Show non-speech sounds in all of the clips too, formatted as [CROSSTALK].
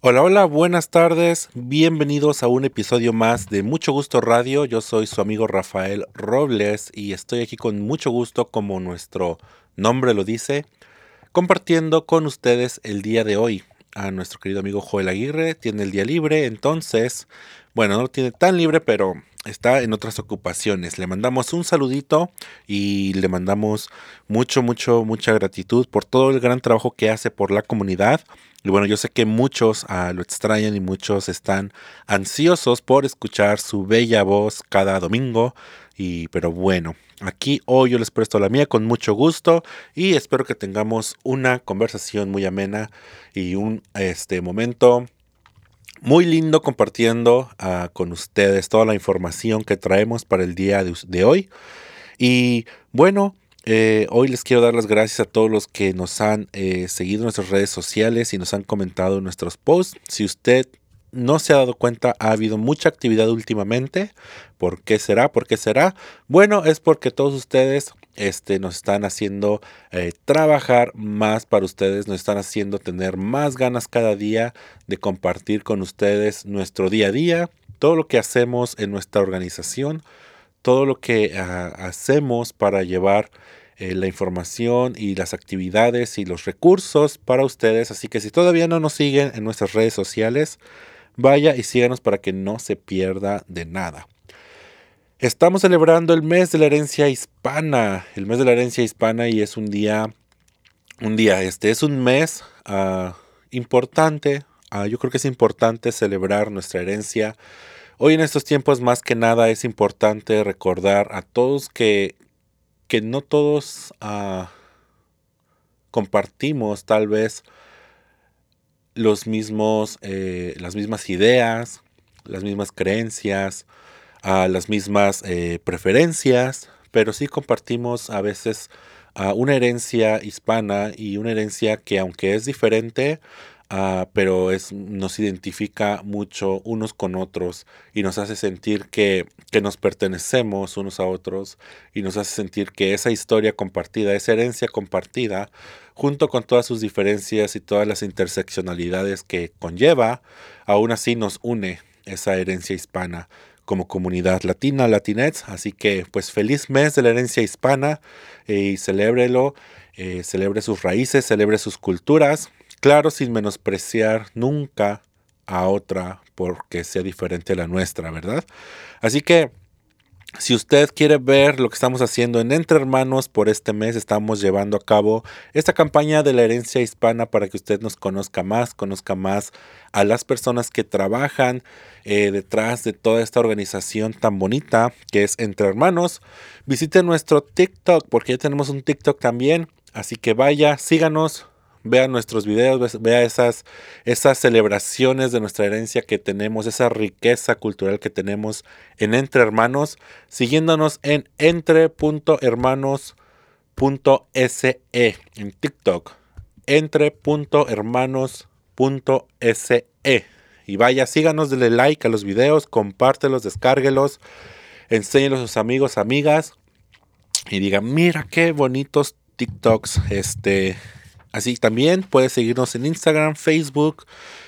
Hola, hola, buenas tardes. Bienvenidos a un episodio más de Mucho Gusto Radio. Yo soy su amigo Rafael Robles y estoy aquí con mucho gusto, como nuestro nombre lo dice, compartiendo con ustedes el día de hoy. A nuestro querido amigo Joel Aguirre tiene el día libre, entonces, bueno, no lo tiene tan libre, pero está en otras ocupaciones. Le mandamos un saludito y le mandamos mucho, mucho, mucha gratitud por todo el gran trabajo que hace por la comunidad. Y bueno, yo sé que muchos ah, lo extrañan y muchos están ansiosos por escuchar su bella voz cada domingo. Y pero bueno, aquí hoy yo les presto la mía con mucho gusto y espero que tengamos una conversación muy amena y un este momento muy lindo compartiendo uh, con ustedes toda la información que traemos para el día de, de hoy. Y bueno, eh, hoy les quiero dar las gracias a todos los que nos han eh, seguido en nuestras redes sociales y nos han comentado nuestros posts. Si usted no se ha dado cuenta, ha habido mucha actividad últimamente. ¿Por qué será? ¿Por qué será? Bueno, es porque todos ustedes este, nos están haciendo eh, trabajar más para ustedes, nos están haciendo tener más ganas cada día de compartir con ustedes nuestro día a día, todo lo que hacemos en nuestra organización, todo lo que uh, hacemos para llevar eh, la información y las actividades y los recursos para ustedes. Así que si todavía no nos siguen en nuestras redes sociales, vaya y síganos para que no se pierda de nada. Estamos celebrando el mes de la herencia hispana, el mes de la herencia hispana y es un día, un día, este es un mes uh, importante. Uh, yo creo que es importante celebrar nuestra herencia. Hoy en estos tiempos más que nada es importante recordar a todos que, que no todos uh, compartimos tal vez los mismos, eh, las mismas ideas, las mismas creencias, a las mismas eh, preferencias, pero sí compartimos a veces uh, una herencia hispana y una herencia que aunque es diferente, uh, pero es, nos identifica mucho unos con otros y nos hace sentir que, que nos pertenecemos unos a otros y nos hace sentir que esa historia compartida, esa herencia compartida, junto con todas sus diferencias y todas las interseccionalidades que conlleva, aún así nos une esa herencia hispana como comunidad latina, latinets. Así que pues feliz mes de la herencia hispana eh, y celébrelo, eh, celebre sus raíces, celebre sus culturas. Claro, sin menospreciar nunca a otra porque sea diferente a la nuestra, ¿verdad? Así que si usted quiere ver lo que estamos haciendo en Entre Hermanos por este mes, estamos llevando a cabo esta campaña de la herencia hispana para que usted nos conozca más, conozca más a las personas que trabajan eh, detrás de toda esta organización tan bonita que es Entre Hermanos. Visite nuestro TikTok porque ya tenemos un TikTok también, así que vaya, síganos, vea nuestros videos, vea esas, esas celebraciones de nuestra herencia que tenemos, esa riqueza cultural que tenemos en Entre Hermanos, siguiéndonos en entre.hermanos.se en TikTok, entre.hermanos.se. Y vaya, síganos, denle like a los videos, compártelos, descárguelos, enséñelos a sus amigos, amigas y digan, mira qué bonitos TikToks, este, Así también puedes seguirnos en Instagram, Facebook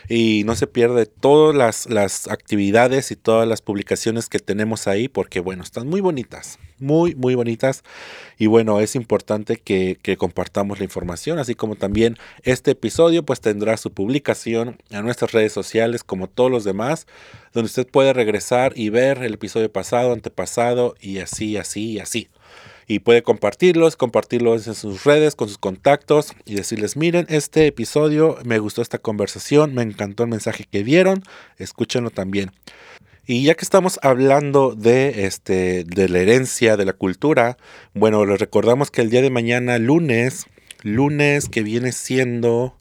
y no se pierde todas las, las, actividades y todas las publicaciones que tenemos ahí porque bueno, están muy bonitas, muy, muy bonitas. Y bueno, es importante que, compartamos la información, así como también este episodio pues tendrá su publicación en nuestras redes sociales como todos los demás, donde usted puede regresar y ver el episodio pasado, antepasado y así, así, así y puede compartirlos, compartirlos en sus redes, con sus contactos y decirles, miren, este episodio, me gustó esta conversación, me encantó el mensaje que dieron, escúchenlo también. Y ya que estamos hablando de, este, de la herencia, de la cultura, bueno, les recordamos que el día de mañana, lunes, lunes que viene siendo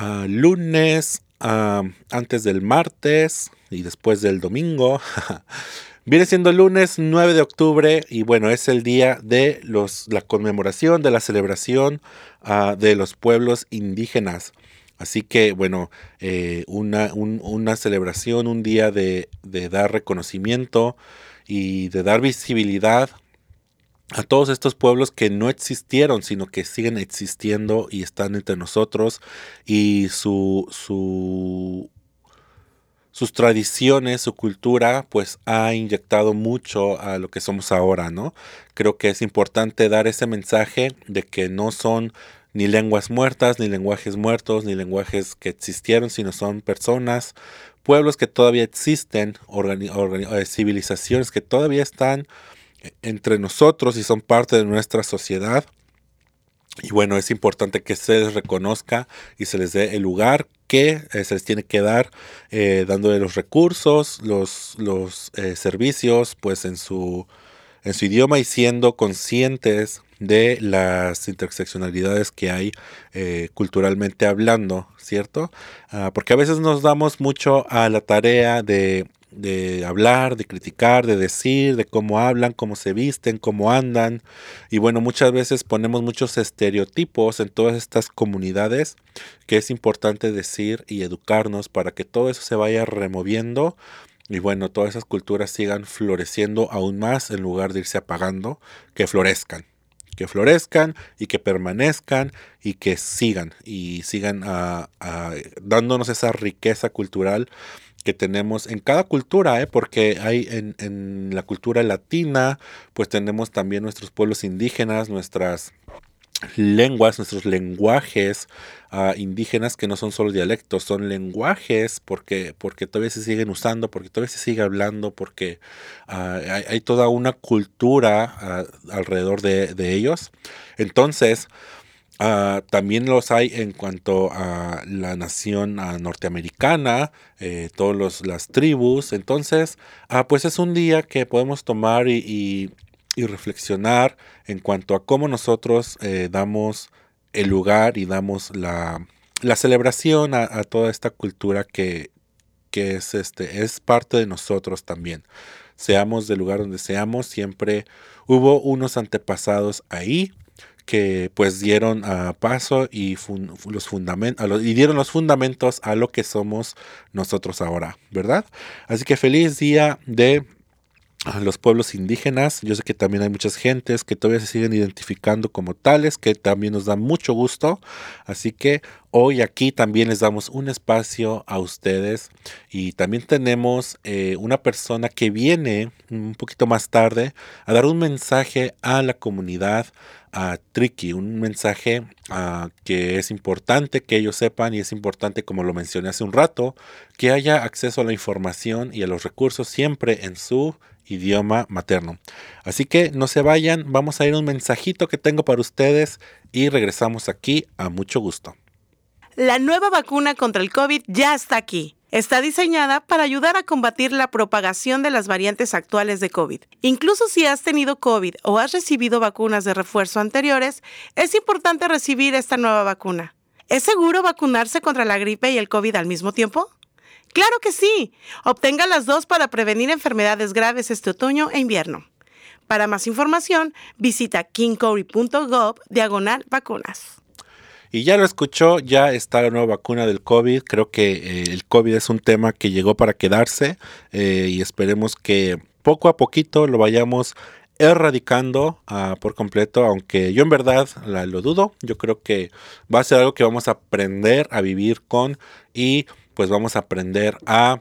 uh, lunes uh, antes del martes y después del domingo, [LAUGHS] Viene siendo lunes 9 de octubre y bueno, es el día de los, la conmemoración, de la celebración uh, de los pueblos indígenas. Así que bueno, eh, una, un, una, celebración, un día de, de dar reconocimiento y de dar visibilidad a todos estos pueblos que no existieron, sino que siguen existiendo y están entre nosotros y su, su sus tradiciones, su cultura, pues ha inyectado mucho a lo que somos ahora, ¿no? Creo que es importante dar ese mensaje de que no son ni lenguas muertas, ni lenguajes muertos, ni lenguajes que existieron, sino son personas, pueblos que todavía existen, eh, civilizaciones que todavía están entre nosotros y son parte de nuestra sociedad. Y bueno, es importante que se les reconozca y se les dé el lugar que eh, se les tiene que dar, eh, dándole los recursos, los, los eh, servicios, pues en su, en su idioma y siendo conscientes de las interseccionalidades que hay culturalmente hablando, ¿cierto? Ah, porque a veces nos damos mucho a la tarea de de hablar, de criticar, de decir, de cómo hablan, cómo se visten, cómo andan. Y bueno, muchas veces ponemos muchos estereotipos en todas estas comunidades que es importante decir y educarnos para que todo eso se vaya removiendo y bueno, todas esas culturas sigan floreciendo aún más en lugar de irse apagando, que florezcan que florezcan y que permanezcan y que sigan y sigan ah, ah, dándonos esa riqueza cultural que tenemos en cada cultura, ¿eh? porque hay en, en, la cultura latina, pues tenemos también nuestros pueblos indígenas, nuestras lenguas, nuestros lenguajes uh, indígenas que no son solo dialectos, son lenguajes porque, porque todavía se siguen usando, porque todavía se sigue hablando, porque uh, hay, toda una cultura uh, alrededor de, de, ellos. Entonces, Uh, también los hay en cuanto a la nación uh, norteamericana, eh, todas las tribus. Entonces, uh, pues es un día que podemos tomar y, y, y reflexionar en cuanto a cómo nosotros eh, damos el lugar y damos la, la celebración a, a, toda esta cultura que, que es, este, es parte de nosotros también. Seamos del lugar donde seamos, siempre hubo unos antepasados ahí que pues dieron uh, paso y fun los fundamentos y dieron los fundamentos a lo que somos nosotros ahora, ¿verdad? Así que feliz día de a los pueblos indígenas. Yo sé que también hay muchas gentes que todavía se siguen identificando como tales, que también nos da mucho gusto. Así que hoy aquí también les damos un espacio a ustedes y también tenemos eh, una persona que viene un poquito más tarde a dar un mensaje a la comunidad a Tricky, un mensaje uh, que es importante que ellos sepan y es importante, como lo mencioné hace un rato, que haya acceso a la información y a los recursos siempre en su idioma materno. Así que no se vayan, vamos a ir un mensajito que tengo para ustedes y regresamos aquí a mucho gusto. La nueva vacuna contra el COVID ya está aquí. Está diseñada para ayudar a combatir la propagación de las variantes actuales de COVID. Incluso si has tenido COVID o has recibido vacunas de refuerzo anteriores, es importante recibir esta nueva vacuna. ¿Es seguro vacunarse contra la gripe y el COVID al mismo tiempo? Claro que sí. Obtenga las dos para prevenir enfermedades graves este otoño e invierno. Para más información, visita kingcory.gov diagonal vacunas. Y ya lo escuchó, ya está la nueva vacuna del COVID. Creo que eh, el COVID es un tema que llegó para quedarse eh, y esperemos que poco a poquito lo vayamos erradicando uh, por completo, aunque yo en verdad lo dudo. Yo creo que va a ser algo que vamos a aprender a vivir con y pues vamos a aprender a,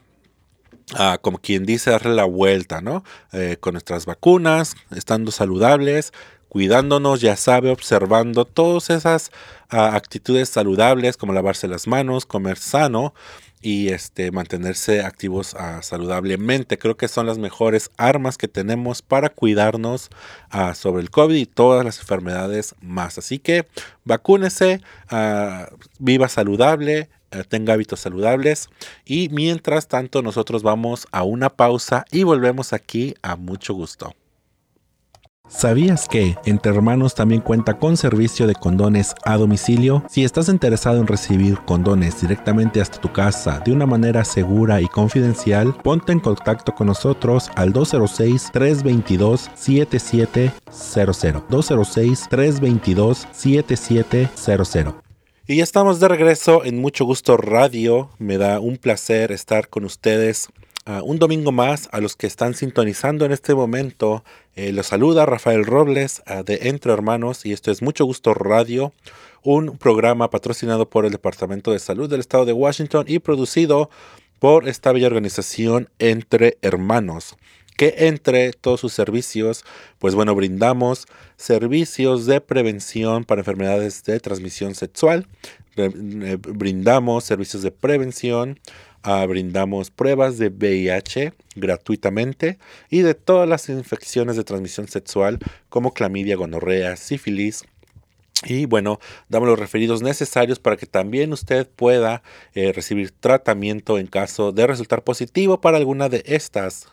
como quien dice, darle la vuelta, ¿no? Eh, con nuestras vacunas, estando saludables, cuidándonos, ya sabe, observando todas esas actitudes saludables como lavarse las manos, comer sano y este mantenerse activos uh, saludablemente. Creo que son las mejores armas que tenemos para cuidarnos uh, sobre el COVID y todas las enfermedades más. Así que vacúnese, viva saludable, tenga hábitos saludables. Y mientras tanto, nosotros vamos a una pausa y volvemos aquí a mucho gusto. ¿Sabías que Entre Hermanos también cuenta con servicio de condones a domicilio? Si estás interesado en recibir condones directamente hasta tu casa de una manera segura y confidencial, ponte en contacto con nosotros al 206-322-7700. 206-322-7700. Y ya estamos de regreso en Mucho Gusto Radio. Me da un placer estar con ustedes uh, un domingo más. A los que están sintonizando en este momento, eh, los saluda Rafael Robles uh, de Entre Hermanos y esto es Mucho Gusto Radio, un programa patrocinado por el Departamento de Salud del Estado de Washington y producido por esta bella organización entre hermanos que entre todos sus servicios, pues bueno, brindamos servicios de prevención para enfermedades de transmisión sexual, eh, brindamos servicios de prevención, ah, brindamos pruebas de VIH gratuitamente y de todas las infecciones de transmisión sexual como clamidia, gonorrea, sífilis, y bueno, damos los referidos necesarios para que también usted pueda eh, recibir tratamiento en caso de resultar positivo para alguna de estas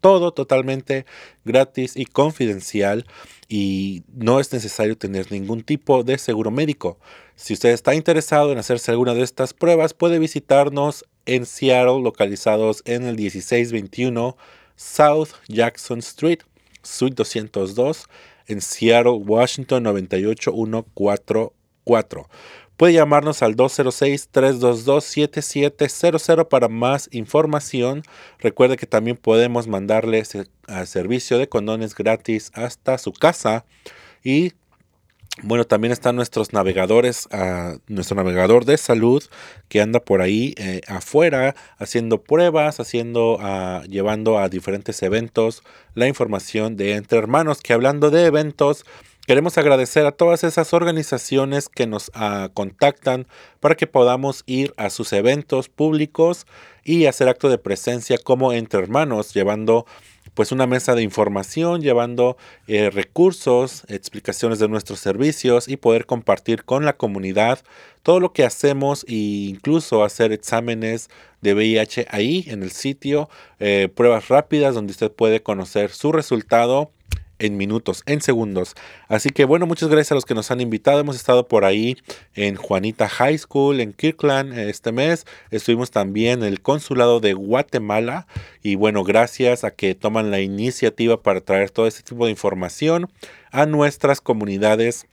todo totalmente gratis y confidencial y no es necesario tener ningún tipo de seguro médico. Si usted está interesado en hacerse alguna de estas pruebas, puede visitarnos en Seattle, localizados en el 1621 South Jackson Street, Suite 202, en Seattle, Washington 98144. Puede llamarnos al 206-322-7700 para más información. Recuerde que también podemos mandarle a servicio de condones gratis hasta su casa. Y bueno, también están nuestros navegadores, uh, nuestro navegador de salud que anda por ahí eh, afuera haciendo pruebas, haciendo, uh, llevando a diferentes eventos la información de entre hermanos. Que hablando de eventos, Queremos agradecer a todas esas organizaciones que nos ah, contactan para que podamos ir a sus eventos públicos y hacer acto de presencia como entre hermanos, llevando pues una mesa de información, llevando eh, recursos, explicaciones de nuestros servicios y poder compartir con la comunidad todo lo que hacemos e incluso hacer exámenes de VIH ahí en el sitio, eh, pruebas rápidas donde usted puede conocer su resultado en minutos, en segundos. Así que bueno, muchas gracias a los que nos han invitado. Hemos estado por ahí en Juanita High School, en Kirkland este mes. Estuvimos también en el Consulado de Guatemala. Y bueno, gracias a que toman la iniciativa para traer todo este tipo de información a nuestras comunidades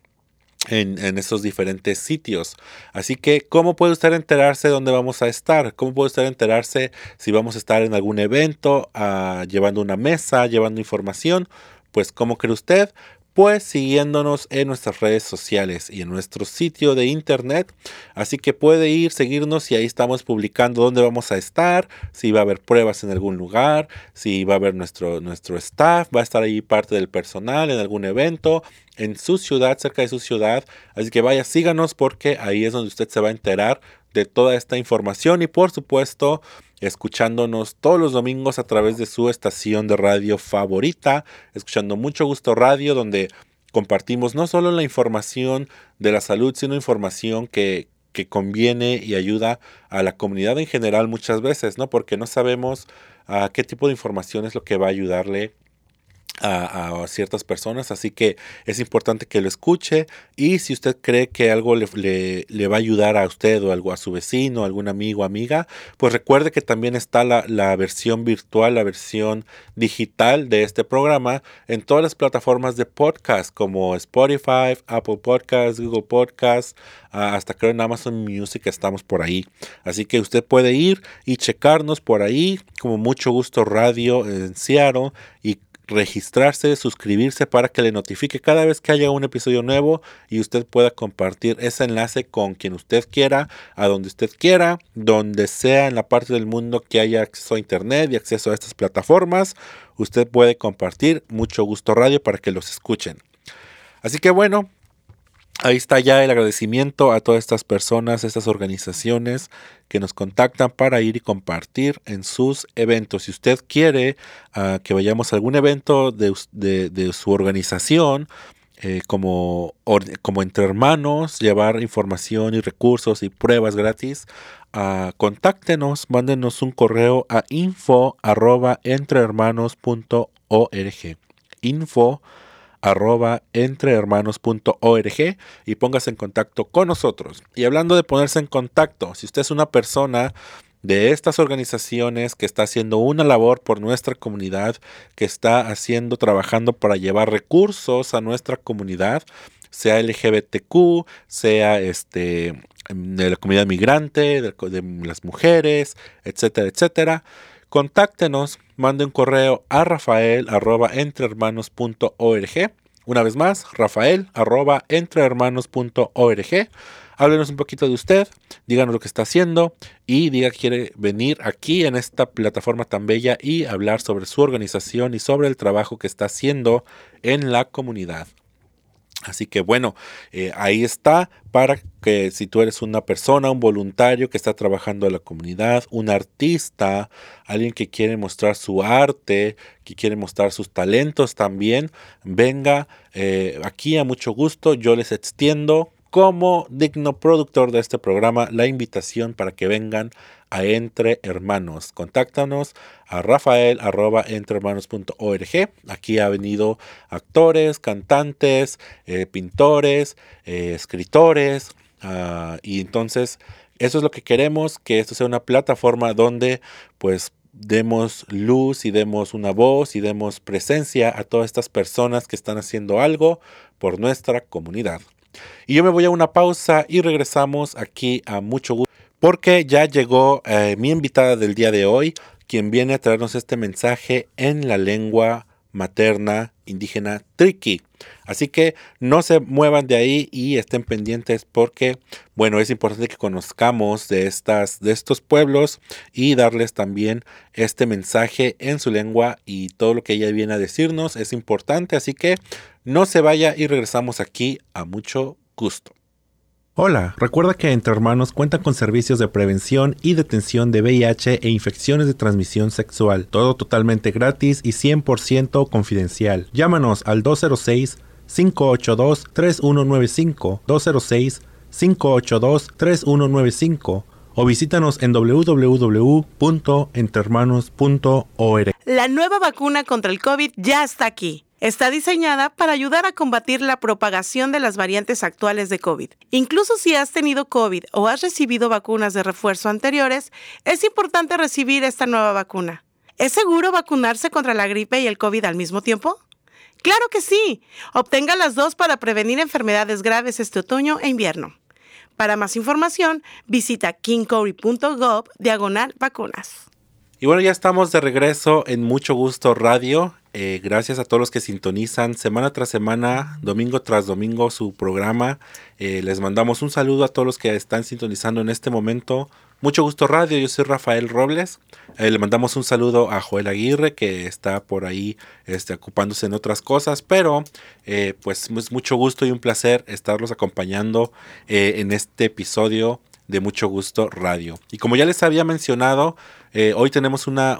en, en, esos diferentes sitios. Así que, ¿cómo puede usted enterarse dónde vamos a estar? ¿Cómo puede usted enterarse si vamos a estar en algún evento, ah, llevando una mesa, llevando información? Pues, ¿cómo cree usted? Pues siguiéndonos en nuestras redes sociales y en nuestro sitio de internet. Así que puede ir, seguirnos y ahí estamos publicando dónde vamos a estar, si va a haber pruebas en algún lugar, si va a haber nuestro, nuestro staff, va a estar ahí parte del personal en algún evento, en su ciudad, cerca de su ciudad. Así que vaya, síganos porque ahí es donde usted se va a enterar de toda esta información y por supuesto escuchándonos todos los domingos a través de su estación de radio favorita, escuchando mucho gusto radio donde compartimos no solo la información de la salud, sino información que, que conviene y ayuda a la comunidad en general muchas veces, ¿no? Porque no sabemos a qué tipo de información es lo que va a ayudarle a, ciertas personas, así que es importante que lo escuche y si usted cree que algo le, le, va a ayudar a usted o algo a su vecino, algún amigo amiga, pues recuerde que también está la, la, versión virtual, la versión digital de este programa en todas las plataformas de podcast como Spotify, Apple Podcasts, Google Podcasts, hasta creo en Amazon Music estamos por ahí. Así que usted puede ir y checarnos por ahí como mucho gusto radio en Seattle y registrarse, suscribirse para que le notifique cada vez que haya un episodio nuevo y usted pueda compartir ese enlace con quien usted quiera, a donde usted quiera, donde sea en la parte del mundo que haya acceso a internet y acceso a estas plataformas, usted puede compartir mucho gusto radio para que los escuchen. Así que bueno, Ahí está ya el agradecimiento a todas estas personas, estas organizaciones que nos contactan para ir y compartir en sus eventos. Si usted quiere ah, que vayamos a algún evento de, su organización, eh, como, como entre hermanos, llevar información y recursos y pruebas gratis, uh, contáctenos, mándenos un correo a info arroba entrehermanos.org. Info entrehermanos.org y póngase en contacto con nosotros. Y hablando de ponerse en contacto, si usted es una persona de estas organizaciones que está haciendo una labor por nuestra comunidad, que está haciendo, trabajando para llevar recursos a nuestra comunidad, sea LGBTQ, sea este de la comunidad migrante, de, de las mujeres, etcétera, etcétera Contáctenos, mande un correo a rafael arroba entrehermanos.org. Una vez más, rafael arroba entrehermanos.org. háblenos un poquito de usted, díganos lo que está haciendo y diga que quiere venir aquí en esta plataforma tan bella y hablar sobre su organización y sobre el trabajo que está haciendo en la comunidad. Así que bueno, eh, ahí está para que si tú eres una persona, un voluntario que está trabajando en la comunidad, un artista, alguien que quiere mostrar su arte, que quiere mostrar sus talentos también, venga eh, aquí a mucho gusto. Yo les extiendo como digno productor de este programa la invitación para que vengan a Entre Hermanos. Contáctanos a rafael Aquí ha venido actores, cantantes, eh, pintores, eh, escritores. Ah, y entonces eso es lo que queremos, que esto sea una plataforma donde pues demos luz y demos una voz y demos presencia a todas estas personas que están haciendo algo por nuestra comunidad. Y yo me voy a una pausa y regresamos aquí a mucho gusto porque ya llegó eh, mi invitada del día de hoy, quien viene a traernos este mensaje en la lengua materna indígena Triqui. Así que no se muevan de ahí y estén pendientes porque, bueno, es importante que conozcamos de, estas, de estos pueblos y darles también este mensaje en su lengua y todo lo que ella viene a decirnos es importante. Así que no se vaya y regresamos aquí a mucho gusto. Hola, recuerda que Entre Hermanos cuenta con servicios de prevención y detención de VIH e infecciones de transmisión sexual, todo totalmente gratis y 100% confidencial. Llámanos al 206-582-3195, 206-582-3195 o visítanos en www.entrehermanos.org. La nueva vacuna contra el COVID ya está aquí. Está diseñada para ayudar a combatir la propagación de las variantes actuales de COVID. Incluso si has tenido COVID o has recibido vacunas de refuerzo anteriores, es importante recibir esta nueva vacuna. ¿Es seguro vacunarse contra la gripe y el COVID al mismo tiempo? Claro que sí. Obtenga las dos para prevenir enfermedades graves este otoño e invierno. Para más información, visita kingcory.gov diagonal vacunas. Y bueno, ya estamos de regreso en Mucho Gusto Radio. Eh, gracias a todos los que sintonizan semana tras semana, domingo tras domingo su programa. Eh, les mandamos un saludo a todos los que están sintonizando en este momento. Mucho gusto radio, yo soy Rafael Robles. Eh, le mandamos un saludo a Joel Aguirre que está por ahí este, ocupándose en otras cosas, pero pues es mucho gusto y un placer estarlos acompañando en este episodio de Mucho Gusto Radio. Y como ya les había mencionado, eh, hoy tenemos una,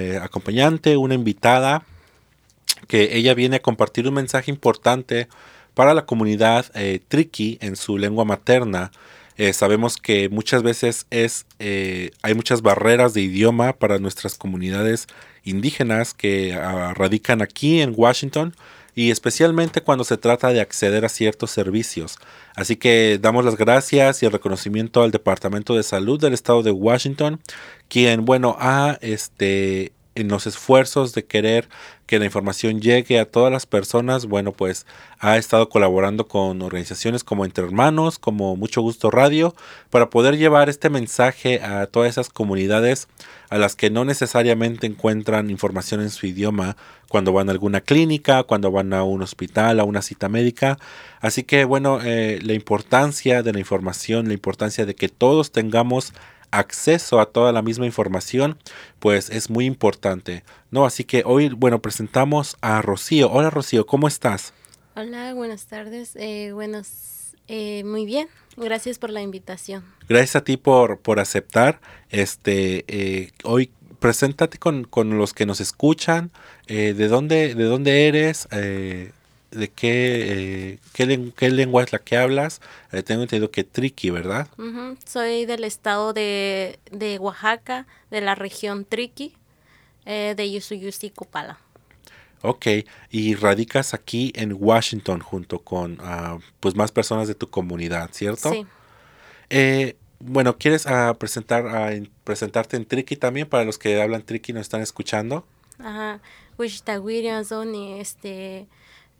eh, acompañante, una invitada, que ella viene a compartir un mensaje importante para la comunidad eh, en su lengua materna. sabemos que muchas veces es, hay muchas barreras de idioma para nuestras comunidades indígenas que ah, radican aquí en Washington y especialmente cuando se trata de acceder a ciertos servicios. Así que damos las gracias y el reconocimiento al Departamento de Salud del Estado de Washington, quien, bueno, ha este, en los esfuerzos de querer que la información llegue a todas las personas, bueno, pues ha estado colaborando con organizaciones como Entre Hermanos, como Mucho Gusto Radio, para poder llevar este mensaje a todas esas comunidades a las que no necesariamente encuentran información en su idioma cuando van a alguna clínica, cuando van a un hospital, a una cita médica. Así que, bueno, eh, la importancia de la información, la importancia de que todos tengamos acceso a toda la misma información, pues es muy importante, ¿no? Así que hoy, bueno, presentamos a Rocío. Hola Rocío, ¿cómo estás? Hola, buenas tardes. Eh, buenos, eh, muy bien. Gracias por la invitación. Gracias a ti por, por aceptar. Este, eh, hoy preséntate con, con, los que nos escuchan. Eh, ¿de, dónde, ¿De dónde eres? Eh, de qué, eh, qué, lengua es la que hablas. Eh, tengo entendido que Triqui, ¿verdad? Soy del estado de, Oaxaca, de la región Triqui, eh, de Yusuyusi, Cupala. Ok, y radicas aquí en Washington junto con ah, pues más personas de tu comunidad, ¿cierto? Sí. bueno, ¿quieres uh, presentar, a presentarte en Triqui también para los que hablan Triqui y nos están escuchando? Ajá, este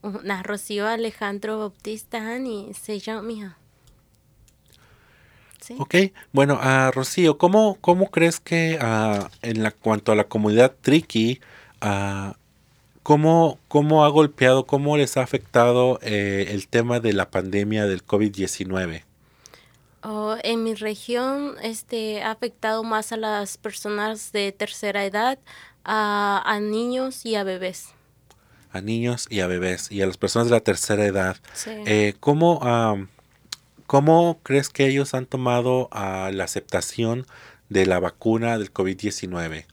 una Rocío Alejandro Bautista y se llama ¿Sí? Ok, bueno, a Rocío, ¿cómo, ¿cómo crees que uh, en la, cuanto a la comunidad Triqui, uh, ¿cómo, ¿cómo, ha golpeado, cómo les ha afectado eh, el tema de la pandemia del COVID-19? Oh, en mi región este, ha afectado más a las personas de tercera edad, a, a niños y a bebés. A niños y a bebés y a las personas de la tercera edad. Sí. Eh, ¿cómo, am, ¿Cómo crees que ellos han tomado ah, la aceptación de la vacuna del COVID-19?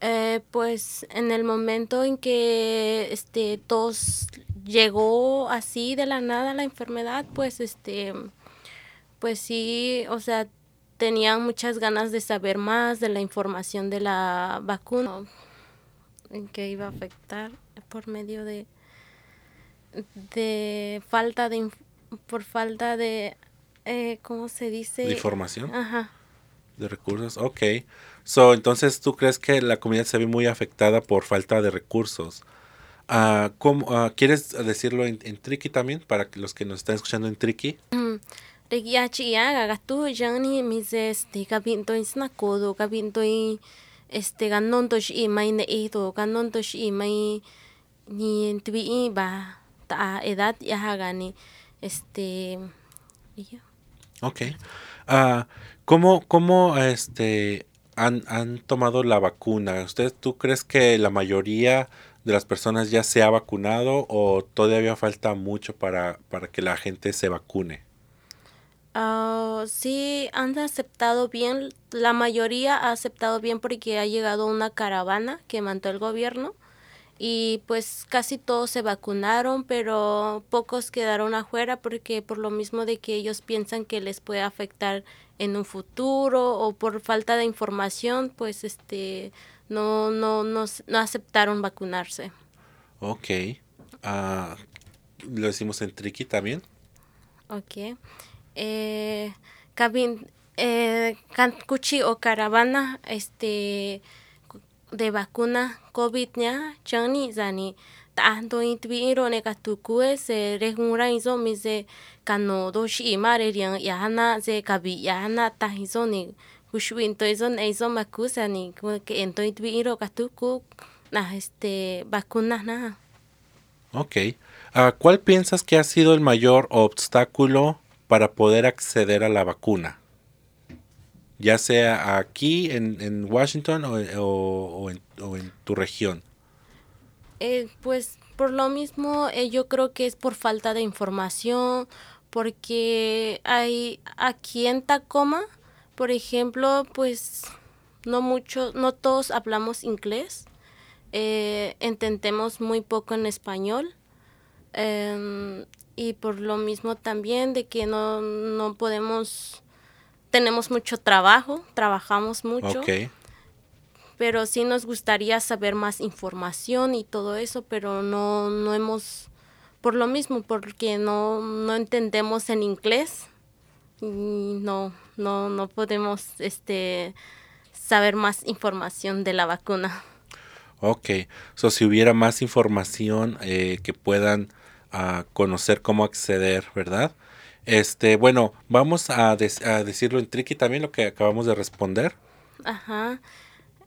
Eh, pues en el momento en que este todos llegó así de la nada la enfermedad, pues este pues sí, o sea, tenían muchas ganas de saber más de la información de la vacuna que iba a afectar por medio de de falta de por falta de eh, ¿cómo se dice? ¿De información? Ajá. ¿De recursos? Ok. So, entonces, ¿tú crees que la comunidad se ve muy afectada por falta de recursos? Ah, ¿cómo, ah, ¿Quieres decirlo en, en Triki también? Para que los que nos están escuchando en Triki. Regia chia gagatu jangni mise este gabinto isna kodo gabinto i este ganon to shi mai ne e to ganon to shi mai ni tui ba ta edad ya hagani este y ya. Ok. Ah, ¿cómo, cómo este, han, han tomado la vacuna? ¿Usted, tú crees que la mayoría de las personas ya se ha vacunado o todavía falta mucho para, para que la gente se vacune? Ah, sí, han aceptado bien, la mayoría ha aceptado bien porque ha llegado una caravana que mandó el gobierno y pues casi todos se vacunaron, pero pocos quedaron afuera porque por lo mismo de que ellos piensan que les puede afectar en un futuro o por falta de información, pues este no no no, no aceptaron vacunarse. Ok. Ah, ¿Lo decimos en Triki también? Ok. Eh, cabin, eh, can- cuchi o caravana este de vacuna COVID nya chani zani. Ta do intbiro se regura izo mi se kano do shi mare riang ya hana se kabi ya hana ta izo ni ni que ento na este vacuna na. Ok. Ah, ¿Cuál piensas que ha sido el mayor obstáculo para poder acceder a la vacuna? Ya sea aquí en, en Washington o, o- o en, o en tu región. Eh, pues por lo mismo eh, yo creo que es por falta de información, porque hay aquí en Tacoma, por ejemplo, pues no mucho, no todos hablamos inglés, eh, entendemos muy poco en español em, y por lo mismo también de que no, no podemos, tenemos mucho trabajo, trabajamos mucho Ok. pero sí nos gustaría saber más información y todo eso, pero no, no hemos, por lo mismo, porque no, no entendemos en inglés y no, no, no podemos este, saber más información de la vacuna. Ok. So, si hubiera más información eh, que puedan ah, conocer cómo acceder, ¿verdad? Este, bueno, vamos a, des- a decirlo en Triki también lo que acabamos de responder. Ajá.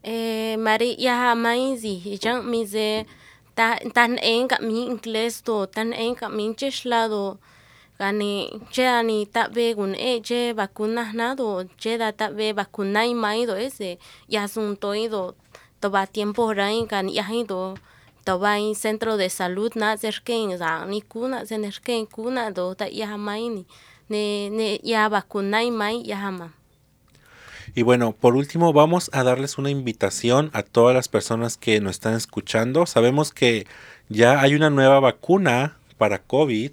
Eh, Mari ya mai zi jang mi ze ta tan en mi inglés to tan en mi cheshla do gani che ani ta be gun e che vacuna na do che da ta be vacuna y mai do ese ya sun to i do to va tiempo rai kan ya hi centro de salud ni ya Y bueno, por último, vamos a darles una invitación a todas las personas que nos están escuchando. Sabemos que ya hay una nueva vacuna para COVID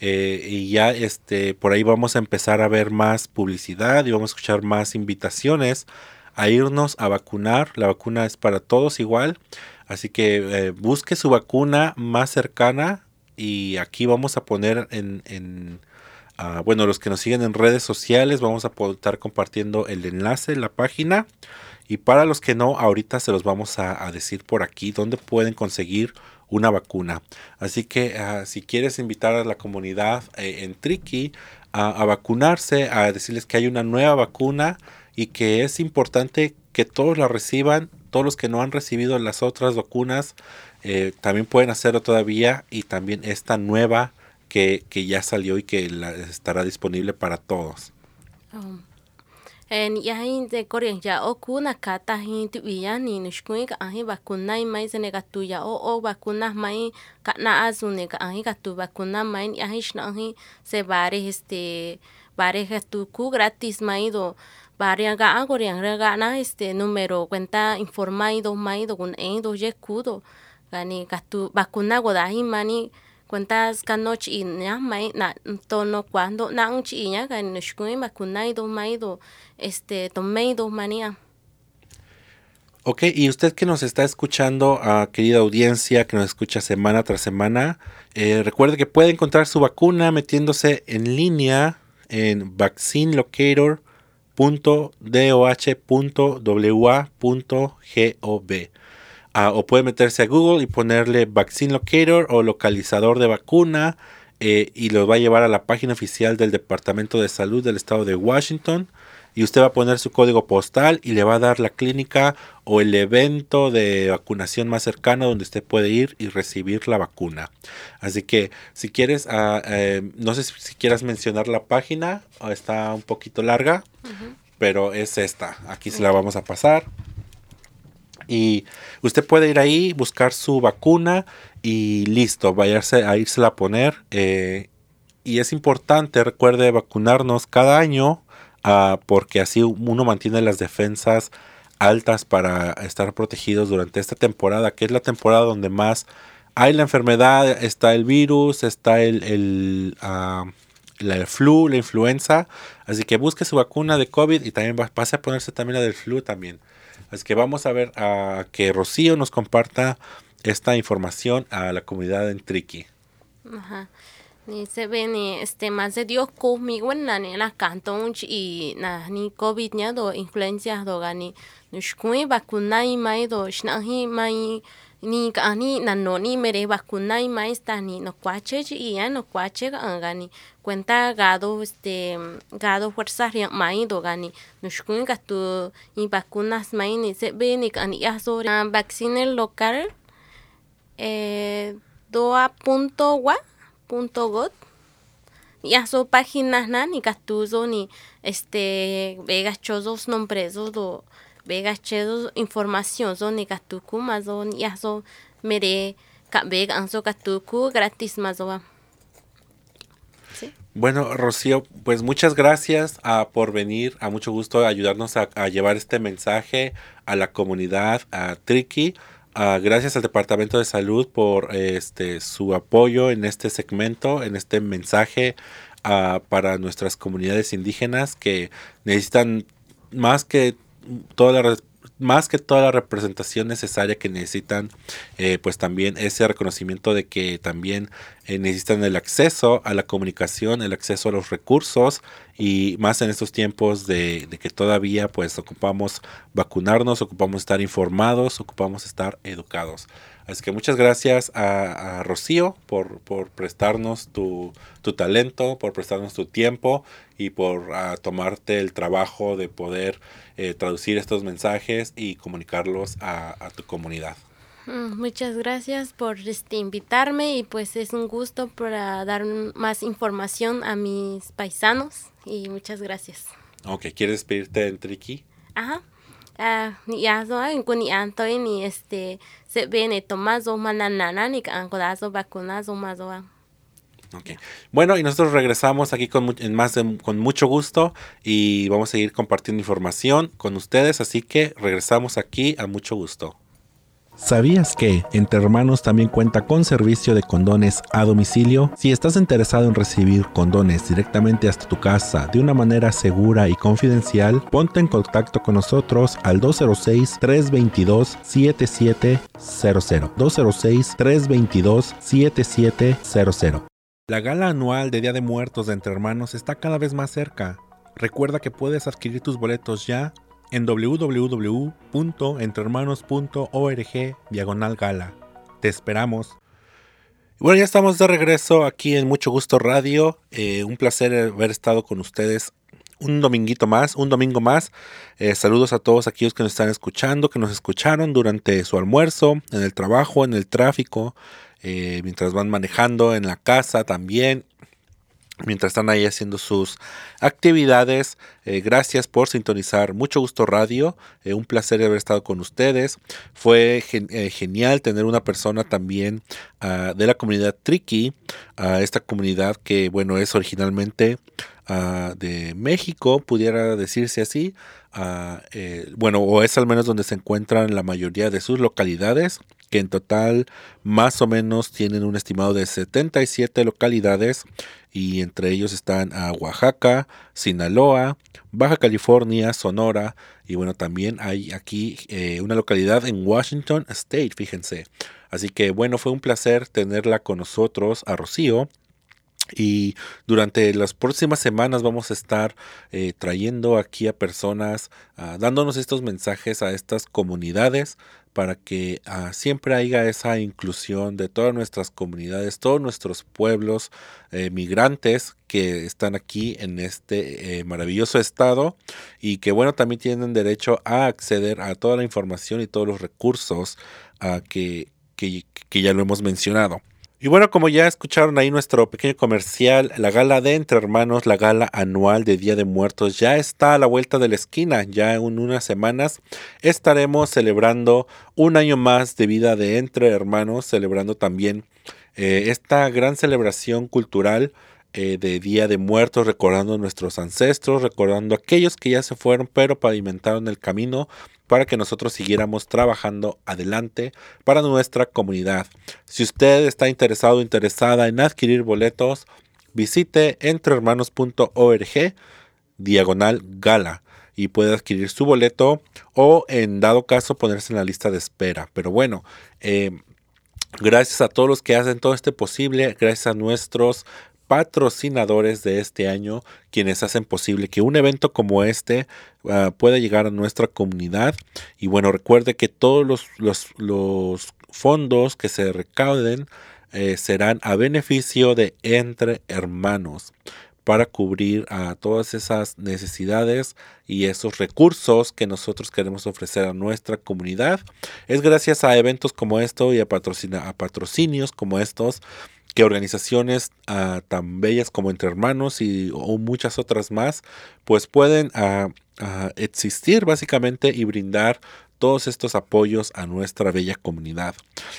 eh, y ya este, por ahí vamos a empezar a ver más publicidad y vamos a escuchar más invitaciones a irnos a vacunar. La vacuna es para todos igual. Así que eh, busque su vacuna más cercana y aquí vamos a poner en, en Ah, bueno, los que nos siguen en redes sociales, vamos a estar compartiendo el enlace, la página. Y para los que no, ahorita se los vamos a, decir por aquí dónde pueden conseguir una vacuna. Así que ah, si quieres invitar a la comunidad eh, en Triki a, a vacunarse, a decirles que hay una nueva vacuna y que es importante que todos la reciban, todos los que no han recibido las otras vacunas eh, también pueden hacerlo todavía y también esta nueva que, que ya salió y que estará disponible para todos. Um, en yahin de ya o kuna kata hin tu ni nushkui ka ahi bakuna ya o o bakuna mai ka na azu ne ka ahi katu bakuna mai yahi shna ahi se bare este bare katu ku gratis mai do bare ga korean ga na este número cuenta informaido mai do kun e do ye kudo gani katu bakuna godahi mani cuentas kanoch y ya mai na tono cuando na un chi ya ga nushkui bakuna do mai do este tomeido manía. Ok, y usted que nos está escuchando, uh, querida audiencia, que nos escucha semana tras semana, eh, recuerde que puede encontrar su vacuna metiéndose en línea en vaccinelocator.doh.wa.gov. Uh, o puede meterse a Google y ponerle Vaccine Locator o localizador de vacuna eh, y lo va a llevar a la página oficial del Departamento de Salud del Estado de Washington y usted va a poner su código postal y le va a dar la clínica o el evento de vacunación más cercano donde usted puede ir y recibir la vacuna. Así que si quieres, uh, eh, no sé si quieras mencionar la página, está un poquito larga, uh -huh. pero es esta. Aquí se la vamos a pasar. Y usted puede ir ahí, buscar su vacuna y listo, vayarse a irse a poner. Eh, y es importante, recuerde vacunarnos cada año uh, porque así uno mantiene las defensas altas para estar protegidos durante esta temporada, que es la temporada donde más hay la enfermedad, está el virus, está el, el, uh, la, el flu, la influenza. Así que busque su vacuna de COVID y también pase a ponerse también la del flu también. Así que vamos a ver a que Rocío nos comparta esta información a la comunidad en Triqui. Ajá. Ni se ve ni este más de Dios conmigo en la cantón y na ni covid nya do influencia do gani nushkui vacunai mai do shnahi mai ni kani na no ni mere vacunai mai sta ni no cuache y ya no cuache gani. Cuenta gado este gado fuerza mai do gani. Nushkui gatu y vacunas mai ni se ve ni kani ya so vaccine local eh doa.wa .got ya so páginas na ni castuzo ni este vegas chozos nombres do vegas chedos información so ni castucu más o ya so mere vega anso castucu gratis más ¿Sí? Bueno, Rocío, pues muchas gracias uh, por venir. A mucho gusto ayudarnos a, a, llevar este mensaje a la comunidad, a Triqui. Uh, gracias al Departamento de Salud por este su apoyo en este segmento, en este mensaje uh, para nuestras comunidades indígenas que necesitan más que toda la más que toda la representación necesaria que necesitan, eh, pues también ese reconocimiento de que también eh, necesitan el acceso a la comunicación, el acceso a los recursos y más en estos tiempos de, de que todavía pues ocupamos vacunarnos, ocupamos estar informados, ocupamos estar educados. Así que muchas gracias a, a Rocío por, por prestarnos tu, tu, talento, por prestarnos tu tiempo y por uh, tomarte el trabajo de poder eh, traducir estos mensajes y comunicarlos a, a tu comunidad. Muchas gracias por este, invitarme y pues es un gusto para dar más información a mis paisanos y muchas gracias. Ok, ¿quieres despedirte en Triqui? Ajá. Uh, ni yazo en kuni antoy ni este se viene tomazo mananana ni ancodazo vacunazo mazo. Okay. Bueno, y nosotros regresamos aquí con, en más de, con mucho gusto y vamos a seguir compartiendo información con ustedes, así que regresamos aquí a mucho gusto. ¿Sabías que Entre Hermanos también cuenta con servicio de condones a domicilio? Si estás interesado en recibir condones directamente hasta tu casa de una manera segura y confidencial, ponte en contacto con nosotros al 206-322-7700. 206-322-7700. La gala anual de Día de Muertos de Entre Hermanos está cada vez más cerca. Recuerda que puedes adquirir tus boletos ya en www.entrehermanos.org diagonal gala. Te esperamos. Bueno, ya estamos de regreso aquí en Mucho Gusto Radio. Eh, un placer haber estado con ustedes un dominguito más, un domingo más. Eh, saludos a todos aquellos que nos están escuchando, que nos escucharon durante su almuerzo, en el trabajo, en el tráfico, eh, mientras van manejando, en la casa también. Mientras están ahí haciendo sus actividades. Eh, gracias por sintonizar. Mucho gusto radio. Eh, un placer haber estado con ustedes. Fue eh, genial tener una persona también ah, de la comunidad Tricky. a esta comunidad que, bueno, es originalmente ah, de México, pudiera decirse así. Ah, bueno, o es al menos donde se encuentran la mayoría de sus localidades que en total más o menos tienen un estimado de 77 localidades y entre ellos están a Oaxaca, Sinaloa, Baja California, Sonora y bueno, también hay aquí eh, una localidad en Washington State, fíjense. Así que bueno, fue un placer tenerla con nosotros, a Rocío. Y durante las próximas semanas vamos a estar eh, trayendo aquí a personas, ah, dándonos estos mensajes a estas comunidades para que ah, siempre haya esa inclusión de todas nuestras comunidades, todos nuestros pueblos eh, migrantes que están aquí en este eh, maravilloso estado y que bueno también tienen derecho a acceder a toda la información y todos los recursos que, que, que ya lo hemos mencionado. Y bueno, como ya escucharon ahí nuestro pequeño comercial, la gala de Entre Hermanos, la gala anual de Día de Muertos, ya está a la vuelta de la esquina. Ya en unas semanas estaremos celebrando un año más de vida de Entre Hermanos, celebrando también eh, esta gran celebración cultural eh, de Día de Muertos, recordando a nuestros ancestros, recordando a aquellos que ya se fueron, pero pavimentaron el camino para que nosotros siguiéramos trabajando adelante para nuestra comunidad. Si usted está interesado o interesada en adquirir boletos, visite entrehermanos.org diagonal gala y puede adquirir su boleto o en dado caso ponerse en la lista de espera. Pero bueno, eh, gracias a todos los que hacen todo este posible, gracias a nuestros patrocinadores de este año, quienes hacen posible que un evento como este uh, pueda llegar a nuestra comunidad. Y bueno, recuerde que todos los, los, fondos que se recauden eh, serán a beneficio de entre hermanos para cubrir a todas esas necesidades y esos recursos que nosotros queremos ofrecer a nuestra comunidad. Es gracias a eventos como esto y a, a patrocinios como estos que organizaciones ah, tan bellas como Entre Hermanos y o muchas otras más, pues pueden ah, ah, existir básicamente y brindar todos estos apoyos a nuestra bella comunidad.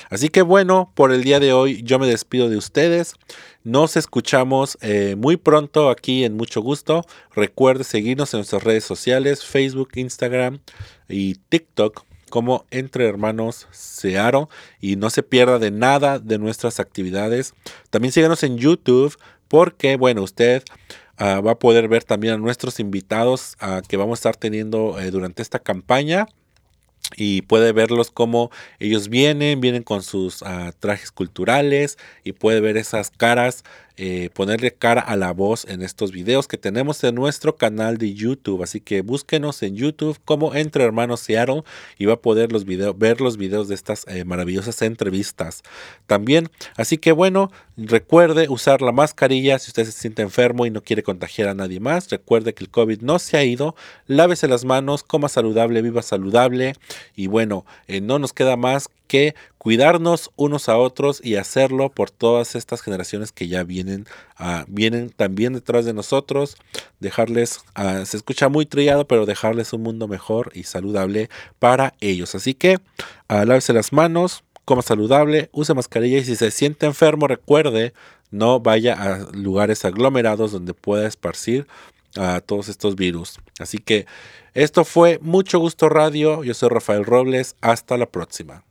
Así que bueno, por el día de hoy yo me despido de ustedes. Nos escuchamos eh, muy pronto aquí en Mucho Gusto. Recuerde seguirnos en nuestras redes sociales, Facebook, Instagram y TikTok como Entre Hermanos Searo y no se pierda de nada de nuestras actividades. También síganos en YouTube porque, bueno, usted uh, va a poder ver también a nuestros invitados uh, que vamos a estar teniendo eh, durante esta campaña y puede verlos como ellos vienen, vienen con sus uh, trajes culturales y puede ver esas caras eh, ponerle cara a la voz en estos videos que tenemos en nuestro canal de YouTube. Así que búsquenos en YouTube como Entre Hermanos Seattle y va a poder los ver los videos de estas eh, maravillosas entrevistas también. Así que bueno, recuerde usar la mascarilla si usted se siente enfermo y no quiere contagiar a nadie más. Recuerde que el COVID no se ha ido. Lávese las manos, coma saludable, viva saludable. Y bueno, eh, no nos queda más que cuidarnos unos a otros y hacerlo por todas estas generaciones que ya vienen, uh, vienen también detrás de nosotros, dejarles, uh, se escucha muy trillado, pero dejarles un mundo mejor y saludable para ellos. Así que uh, lávese las manos, coma saludable, use mascarilla y si se siente enfermo, recuerde, no vaya a lugares aglomerados donde pueda esparcir a todos estos virus. Así que esto fue Mucho Gusto Radio. Yo soy Rafael Robles. Hasta la próxima.